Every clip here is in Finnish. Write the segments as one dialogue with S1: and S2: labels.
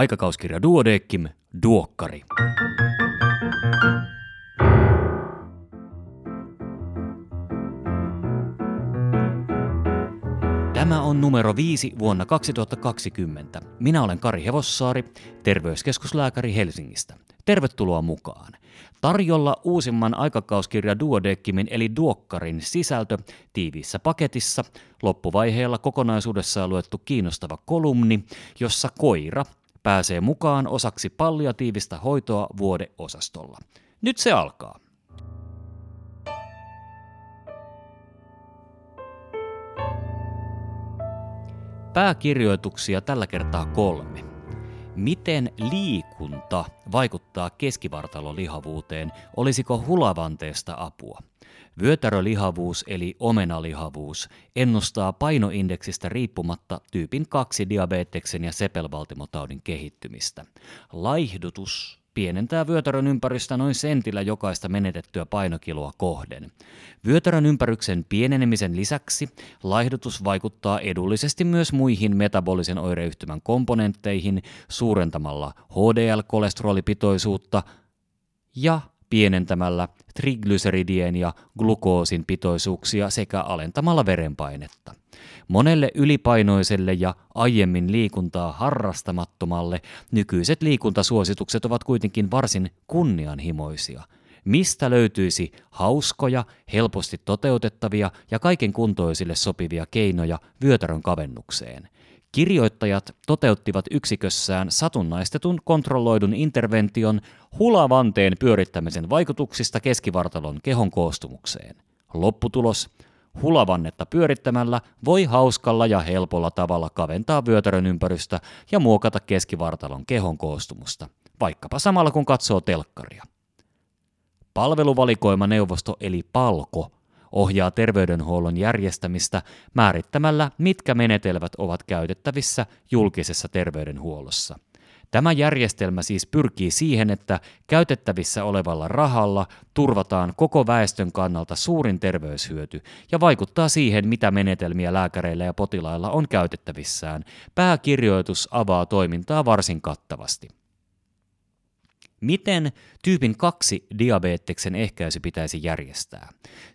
S1: Aikakauskirja Duodeckim, Duokkari. Tämä on numero 5 vuonna 2020. Minä olen Kari Hevossaari, terveyskeskuslääkäri Helsingistä. Tervetuloa mukaan. Tarjolla uusimman aikakauskirja Duodeckimin eli Duokkarin sisältö tiiviissä paketissa, loppuvaiheella kokonaisuudessaan luettu kiinnostava kolumni, jossa koira pääsee mukaan osaksi palliatiivista hoitoa vuodeosastolla. Nyt se alkaa. Pääkirjoituksia tällä kertaa kolme. Miten liikunta vaikuttaa keskivartalolihavuuteen? Olisiko hulavanteesta apua? Vyötärölihavuus eli omenalihavuus ennustaa painoindeksistä riippumatta tyypin 2 diabeteksen ja sepelvaltimotaudin kehittymistä. Laihdutus pienentää vyötärön ympärystä noin sentillä jokaista menetettyä painokiloa kohden. Vyötärön ympäryksen pienenemisen lisäksi laihdutus vaikuttaa edullisesti myös muihin metabolisen oireyhtymän komponentteihin suurentamalla HDL-kolesterolipitoisuutta ja pienentämällä triglyceridien ja glukoosin pitoisuuksia sekä alentamalla verenpainetta. Monelle ylipainoiselle ja aiemmin liikuntaa harrastamattomalle nykyiset liikuntasuositukset ovat kuitenkin varsin kunnianhimoisia. Mistä löytyisi hauskoja, helposti toteutettavia ja kaiken kuntoisille sopivia keinoja vyötärön kavennukseen – Kirjoittajat toteuttivat yksikössään satunnaistetun kontrolloidun intervention hulavanteen pyörittämisen vaikutuksista keskivartalon kehon koostumukseen. Lopputulos Hulavannetta pyörittämällä voi hauskalla ja helpolla tavalla kaventaa vyötärön ympärystä ja muokata keskivartalon kehon koostumusta, vaikkapa samalla kun katsoo telkkaria. Palveluvalikoimaneuvosto eli PALKO ohjaa terveydenhuollon järjestämistä määrittämällä, mitkä menetelmät ovat käytettävissä julkisessa terveydenhuollossa. Tämä järjestelmä siis pyrkii siihen, että käytettävissä olevalla rahalla turvataan koko väestön kannalta suurin terveyshyöty ja vaikuttaa siihen, mitä menetelmiä lääkäreillä ja potilailla on käytettävissään. Pääkirjoitus avaa toimintaa varsin kattavasti. Miten tyypin 2 diabeteksen ehkäisy pitäisi järjestää?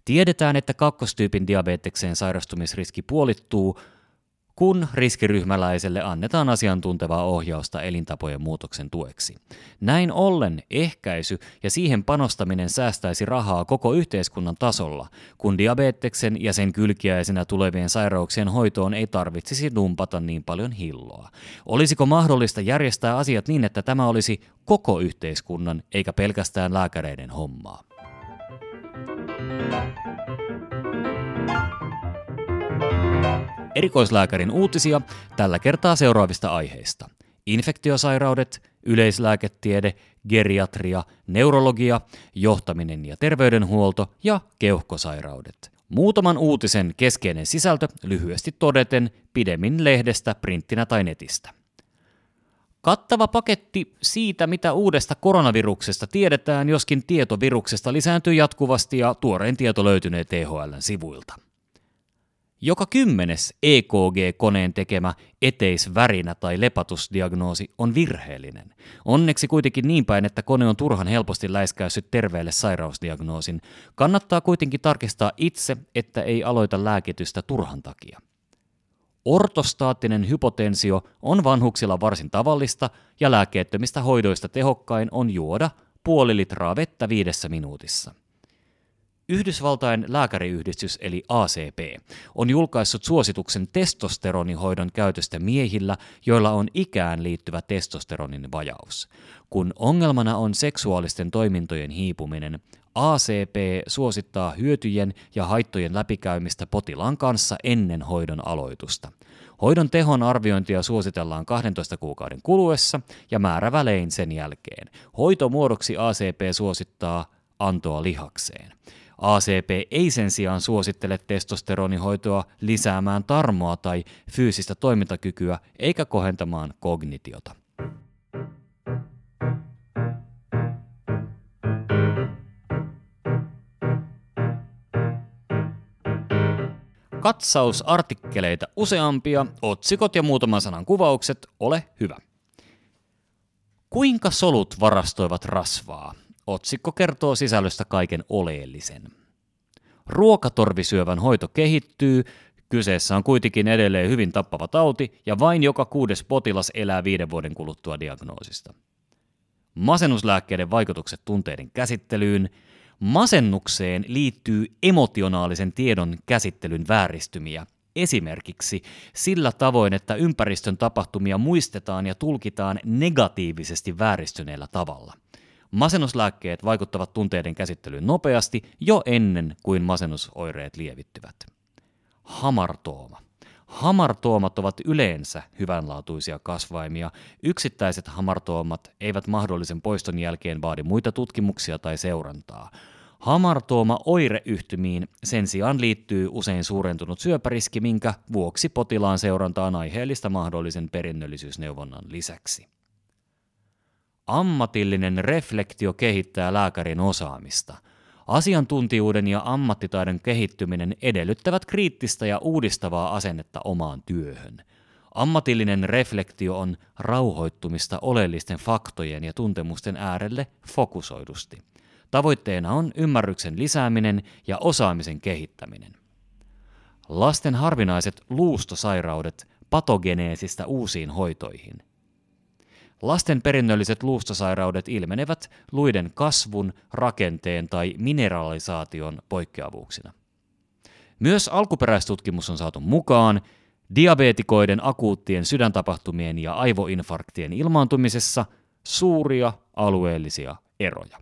S1: Tiedetään, että kakkostyypin diabetekseen sairastumisriski puolittuu kun riskiryhmäläiselle annetaan asiantuntevaa ohjausta elintapojen muutoksen tueksi. Näin ollen ehkäisy ja siihen panostaminen säästäisi rahaa koko yhteiskunnan tasolla, kun diabeteksen ja sen kylkiäisenä tulevien sairauksien hoitoon ei tarvitsisi dumpata niin paljon hilloa. Olisiko mahdollista järjestää asiat niin, että tämä olisi koko yhteiskunnan eikä pelkästään lääkäreiden hommaa? Erikoislääkärin uutisia tällä kertaa seuraavista aiheista. Infektiosairaudet, yleislääketiede, geriatria, neurologia, johtaminen ja terveydenhuolto ja keuhkosairaudet. Muutaman uutisen keskeinen sisältö lyhyesti todeten pidemmin lehdestä, printtinä tai netistä. Kattava paketti siitä, mitä uudesta koronaviruksesta tiedetään, joskin tieto viruksesta lisääntyy jatkuvasti ja tuorein tieto löytynee THLn sivuilta. Joka kymmenes EKG-koneen tekemä eteisvärinä tai lepatusdiagnoosi on virheellinen. Onneksi kuitenkin niin päin, että kone on turhan helposti läiskäyssyt terveelle sairausdiagnoosin. Kannattaa kuitenkin tarkistaa itse, että ei aloita lääkitystä turhan takia. Ortostaattinen hypotensio on vanhuksilla varsin tavallista ja lääkeettömistä hoidoista tehokkain on juoda puoli litraa vettä viidessä minuutissa. Yhdysvaltain lääkäriyhdistys eli ACP on julkaissut suosituksen testosteronihoidon käytöstä miehillä, joilla on ikään liittyvä testosteronin vajaus. Kun ongelmana on seksuaalisten toimintojen hiipuminen, ACP suosittaa hyötyjen ja haittojen läpikäymistä potilaan kanssa ennen hoidon aloitusta. Hoidon tehon arviointia suositellaan 12 kuukauden kuluessa ja määrävälein sen jälkeen. Hoitomuodoksi ACP suosittaa antoa lihakseen. ACP ei sen sijaan suosittele testosteronihoitoa lisäämään tarmoa tai fyysistä toimintakykyä eikä kohentamaan kognitiota. Katsausartikkeleita useampia, otsikot ja muutaman sanan kuvaukset, ole hyvä. Kuinka solut varastoivat rasvaa? Otsikko kertoo sisällöstä kaiken oleellisen. Ruokatorvisyövän hoito kehittyy, kyseessä on kuitenkin edelleen hyvin tappava tauti ja vain joka kuudes potilas elää viiden vuoden kuluttua diagnoosista. Masennuslääkkeiden vaikutukset tunteiden käsittelyyn. Masennukseen liittyy emotionaalisen tiedon käsittelyn vääristymiä, esimerkiksi sillä tavoin, että ympäristön tapahtumia muistetaan ja tulkitaan negatiivisesti vääristyneellä tavalla. Masennuslääkkeet vaikuttavat tunteiden käsittelyyn nopeasti jo ennen kuin masennusoireet lievittyvät. Hamartooma. Hamartoomat ovat yleensä hyvänlaatuisia kasvaimia. Yksittäiset hamartoomat eivät mahdollisen poiston jälkeen vaadi muita tutkimuksia tai seurantaa. Hamartooma oireyhtymiin sen sijaan liittyy usein suurentunut syöpäriski, minkä vuoksi potilaan seurantaan aiheellista mahdollisen perinnöllisyysneuvonnan lisäksi. Ammatillinen reflektio kehittää lääkärin osaamista. Asiantuntijuuden ja ammattitaidon kehittyminen edellyttävät kriittistä ja uudistavaa asennetta omaan työhön. Ammatillinen reflektio on rauhoittumista oleellisten faktojen ja tuntemusten äärelle fokusoidusti. Tavoitteena on ymmärryksen lisääminen ja osaamisen kehittäminen. Lasten harvinaiset luustosairaudet patogeneesistä uusiin hoitoihin – Lasten perinnölliset luustosairaudet ilmenevät luiden kasvun, rakenteen tai mineralisaation poikkeavuuksina. Myös alkuperäistutkimus on saatu mukaan diabeetikoiden akuuttien sydäntapahtumien ja aivoinfarktien ilmaantumisessa suuria alueellisia eroja.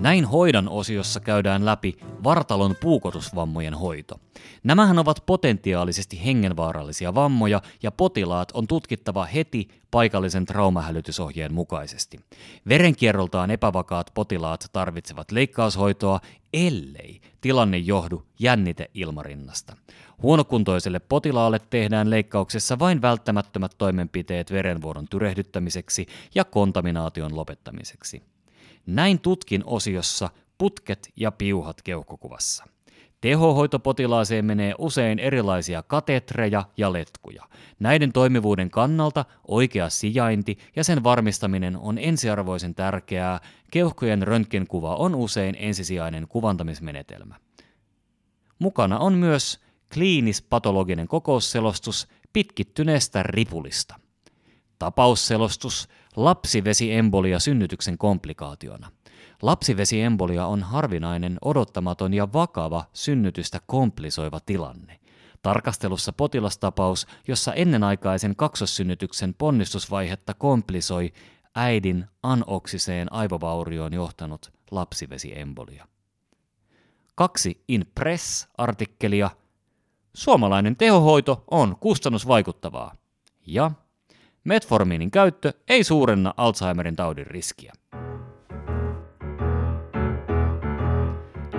S1: Näin hoidan osiossa käydään läpi vartalon puukotusvammojen hoito. Nämähän ovat potentiaalisesti hengenvaarallisia vammoja ja potilaat on tutkittava heti paikallisen traumahälytysohjeen mukaisesti. Verenkierroltaan epävakaat potilaat tarvitsevat leikkaushoitoa, ellei tilanne johdu jänniteilmarinnasta. Huonokuntoiselle potilaalle tehdään leikkauksessa vain välttämättömät toimenpiteet verenvuodon tyrehdyttämiseksi ja kontaminaation lopettamiseksi. Näin tutkin osiossa putket ja piuhat keuhkokuvassa. Tehohoitopotilaaseen menee usein erilaisia katetreja ja letkuja. Näiden toimivuuden kannalta oikea sijainti ja sen varmistaminen on ensiarvoisen tärkeää. Keuhkojen röntgenkuva on usein ensisijainen kuvantamismenetelmä. Mukana on myös kliinispatologinen kokousselostus pitkittyneestä ripulista. Tapausselostus lapsivesiembolia synnytyksen komplikaationa. Lapsivesiembolia on harvinainen, odottamaton ja vakava synnytystä komplisoiva tilanne. Tarkastelussa potilastapaus, jossa ennenaikaisen kaksossynnytyksen ponnistusvaihetta komplisoi äidin anoksiseen aivovaurioon johtanut lapsivesiembolia. Kaksi In Press-artikkelia. Suomalainen tehohoito on kustannusvaikuttavaa. Ja Metforminin käyttö ei suurenna Alzheimerin taudin riskiä.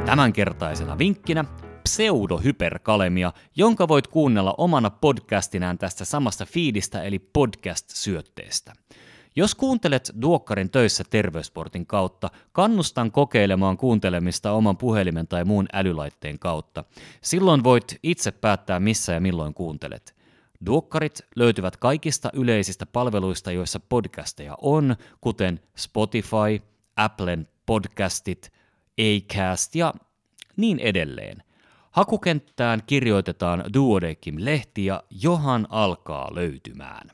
S1: Tämänkertaisena vinkkinä pseudohyperkalemia, jonka voit kuunnella omana podcastinään tästä samasta fiidistä eli podcast-syötteestä. Jos kuuntelet Duokkarin töissä terveysportin kautta, kannustan kokeilemaan kuuntelemista oman puhelimen tai muun älylaitteen kautta. Silloin voit itse päättää missä ja milloin kuuntelet. Duokkarit löytyvät kaikista yleisistä palveluista, joissa podcasteja on, kuten Spotify, Applen podcastit, Acast ja niin edelleen. Hakukenttään kirjoitetaan Duodekim-lehti ja johan alkaa löytymään.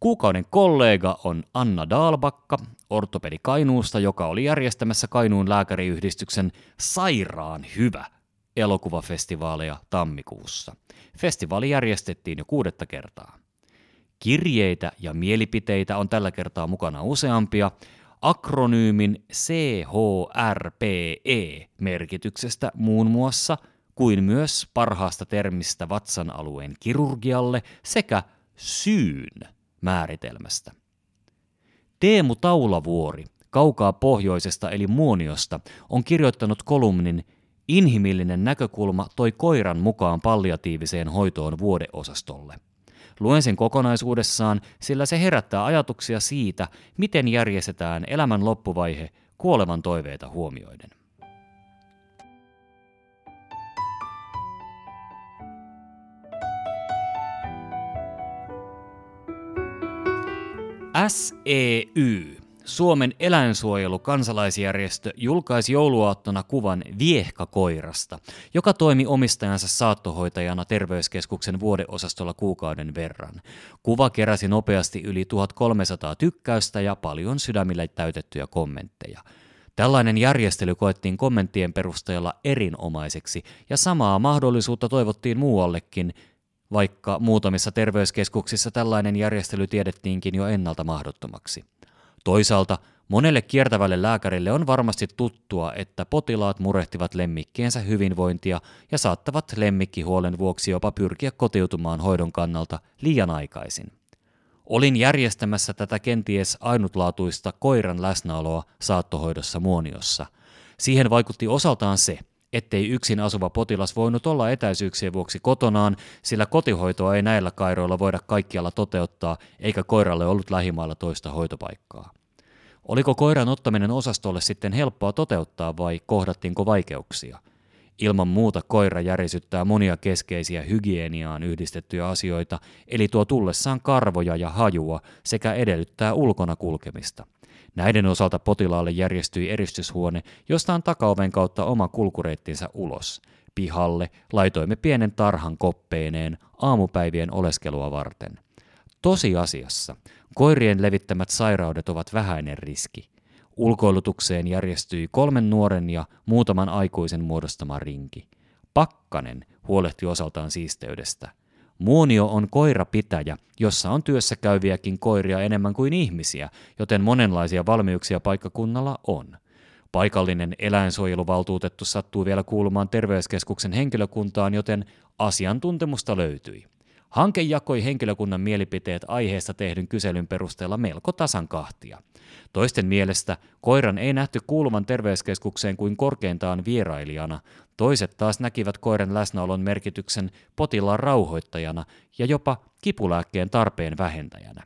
S1: Kuukauden kollega on Anna Daalbakka, ortopedi Kainuusta, joka oli järjestämässä Kainuun lääkäriyhdistyksen sairaan hyvä elokuvafestivaaleja tammikuussa. Festivaali järjestettiin jo kuudetta kertaa. Kirjeitä ja mielipiteitä on tällä kertaa mukana useampia, akronyymin CHRPE-merkityksestä muun muassa, kuin myös parhaasta termistä vatsan alueen kirurgialle sekä syyn määritelmästä. Teemu Taulavuori, kaukaa pohjoisesta eli Muoniosta, on kirjoittanut kolumnin Inhimillinen näkökulma toi koiran mukaan palliatiiviseen hoitoon vuodeosastolle. Luen sen kokonaisuudessaan, sillä se herättää ajatuksia siitä, miten järjestetään elämän loppuvaihe kuoleman toiveita huomioiden. SEY Suomen eläinsuojelu-kansalaisjärjestö, julkaisi jouluaattona kuvan viehkakoirasta, joka toimi omistajansa saattohoitajana terveyskeskuksen vuodeosastolla kuukauden verran. Kuva keräsi nopeasti yli 1300 tykkäystä ja paljon sydämillä täytettyjä kommentteja. Tällainen järjestely koettiin kommenttien perusteella erinomaiseksi ja samaa mahdollisuutta toivottiin muuallekin, vaikka muutamissa terveyskeskuksissa tällainen järjestely tiedettiinkin jo ennalta mahdottomaksi. Toisaalta monelle kiertävälle lääkärille on varmasti tuttua, että potilaat murehtivat lemmikkiensä hyvinvointia ja saattavat lemmikkihuolen vuoksi jopa pyrkiä kotiutumaan hoidon kannalta liian aikaisin. Olin järjestämässä tätä kenties ainutlaatuista koiran läsnäoloa saattohoidossa Muoniossa. Siihen vaikutti osaltaan se, ettei yksin asuva potilas voinut olla etäisyyksien vuoksi kotonaan, sillä kotihoitoa ei näillä kairoilla voida kaikkialla toteuttaa, eikä koiralle ollut lähimailla toista hoitopaikkaa. Oliko koiran ottaminen osastolle sitten helppoa toteuttaa vai kohdattiinko vaikeuksia? Ilman muuta koira järisyttää monia keskeisiä hygieniaan yhdistettyjä asioita, eli tuo tullessaan karvoja ja hajua sekä edellyttää ulkona kulkemista – Näiden osalta potilaalle järjestyi eristyshuone, josta on takaoven kautta oma kulkureittinsä ulos. Pihalle laitoimme pienen tarhan koppeineen aamupäivien oleskelua varten. Tosiasiassa koirien levittämät sairaudet ovat vähäinen riski. Ulkoilutukseen järjestyi kolmen nuoren ja muutaman aikuisen muodostama rinki. Pakkanen huolehti osaltaan siisteydestä. Muonio on koirapitäjä, jossa on työssä käyviäkin koiria enemmän kuin ihmisiä, joten monenlaisia valmiuksia paikkakunnalla on. Paikallinen eläinsuojeluvaltuutettu sattuu vielä kuulumaan terveyskeskuksen henkilökuntaan, joten asiantuntemusta löytyi. Hanke jakoi henkilökunnan mielipiteet aiheesta tehdyn kyselyn perusteella melko tasan kahtia. Toisten mielestä koiran ei nähty kuuluvan terveyskeskukseen kuin korkeintaan vierailijana, toiset taas näkivät koiran läsnäolon merkityksen potilaan rauhoittajana ja jopa kipulääkkeen tarpeen vähentäjänä.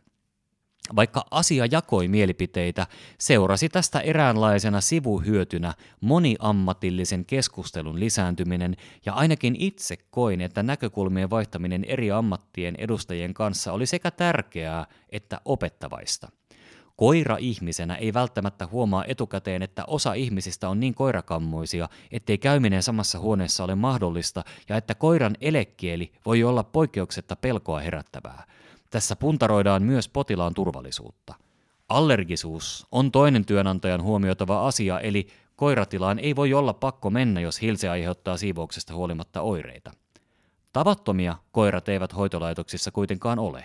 S1: Vaikka asia jakoi mielipiteitä, seurasi tästä eräänlaisena sivuhyötynä moniammatillisen keskustelun lisääntyminen, ja ainakin itse koin, että näkökulmien vaihtaminen eri ammattien edustajien kanssa oli sekä tärkeää että opettavaista. Koira ihmisenä ei välttämättä huomaa etukäteen, että osa ihmisistä on niin koirakammoisia, ettei käyminen samassa huoneessa ole mahdollista ja että koiran elekieli voi olla poikkeuksetta pelkoa herättävää. Tässä puntaroidaan myös potilaan turvallisuutta. Allergisuus on toinen työnantajan huomioitava asia, eli koiratilaan ei voi olla pakko mennä, jos hilse aiheuttaa siivouksesta huolimatta oireita. Tavattomia koirat eivät hoitolaitoksissa kuitenkaan ole.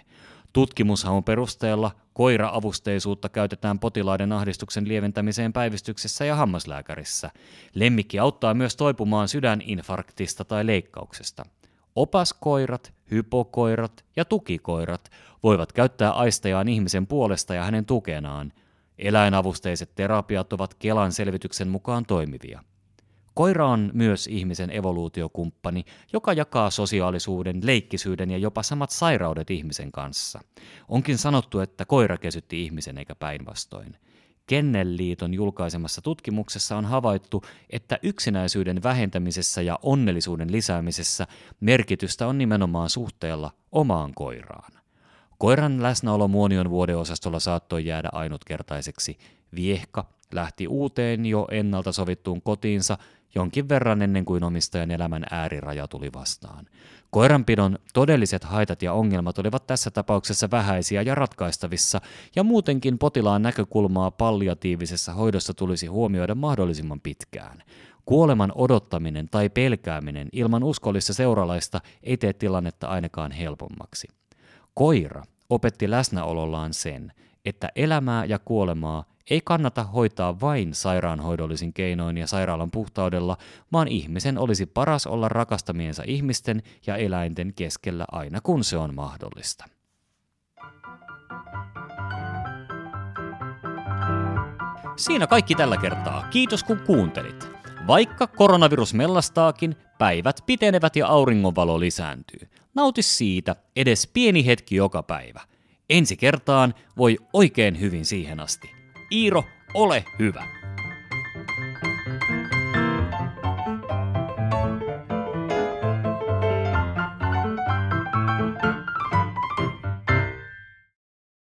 S1: Tutkimushaun perusteella koira-avusteisuutta käytetään potilaiden ahdistuksen lieventämiseen päivystyksessä ja hammaslääkärissä. Lemmikki auttaa myös toipumaan sydäninfarktista tai leikkauksesta. Opaskoirat, hypokoirat ja tukikoirat voivat käyttää aistejaan ihmisen puolesta ja hänen tukenaan. Eläinavusteiset terapiat ovat Kelan selvityksen mukaan toimivia. Koira on myös ihmisen evoluutiokumppani, joka jakaa sosiaalisuuden, leikkisyyden ja jopa samat sairaudet ihmisen kanssa. Onkin sanottu, että koira kesytti ihmisen eikä päinvastoin. Kennelliiton julkaisemassa tutkimuksessa on havaittu, että yksinäisyyden vähentämisessä ja onnellisuuden lisäämisessä merkitystä on nimenomaan suhteella omaan koiraan. Koiran läsnäolo Muonion vuodeosastolla saattoi jäädä ainutkertaiseksi. Viehka lähti uuteen jo ennalta sovittuun kotiinsa jonkin verran ennen kuin omistajan elämän ääriraja tuli vastaan. Koiranpidon todelliset haitat ja ongelmat olivat tässä tapauksessa vähäisiä ja ratkaistavissa, ja muutenkin potilaan näkökulmaa palliatiivisessa hoidossa tulisi huomioida mahdollisimman pitkään. Kuoleman odottaminen tai pelkääminen ilman uskollista seuralaista ei tee tilannetta ainakaan helpommaksi. Koira opetti läsnäolollaan sen, että elämää ja kuolemaa ei kannata hoitaa vain sairaanhoidollisin keinoin ja sairaalan puhtaudella, vaan ihmisen olisi paras olla rakastamiensa ihmisten ja eläinten keskellä aina kun se on mahdollista. Siinä kaikki tällä kertaa. Kiitos kun kuuntelit. Vaikka koronavirus mellastaakin, päivät pitenevät ja auringonvalo lisääntyy. Nauti siitä edes pieni hetki joka päivä. Ensi kertaan voi oikein hyvin siihen asti. Iiro, ole hyvä.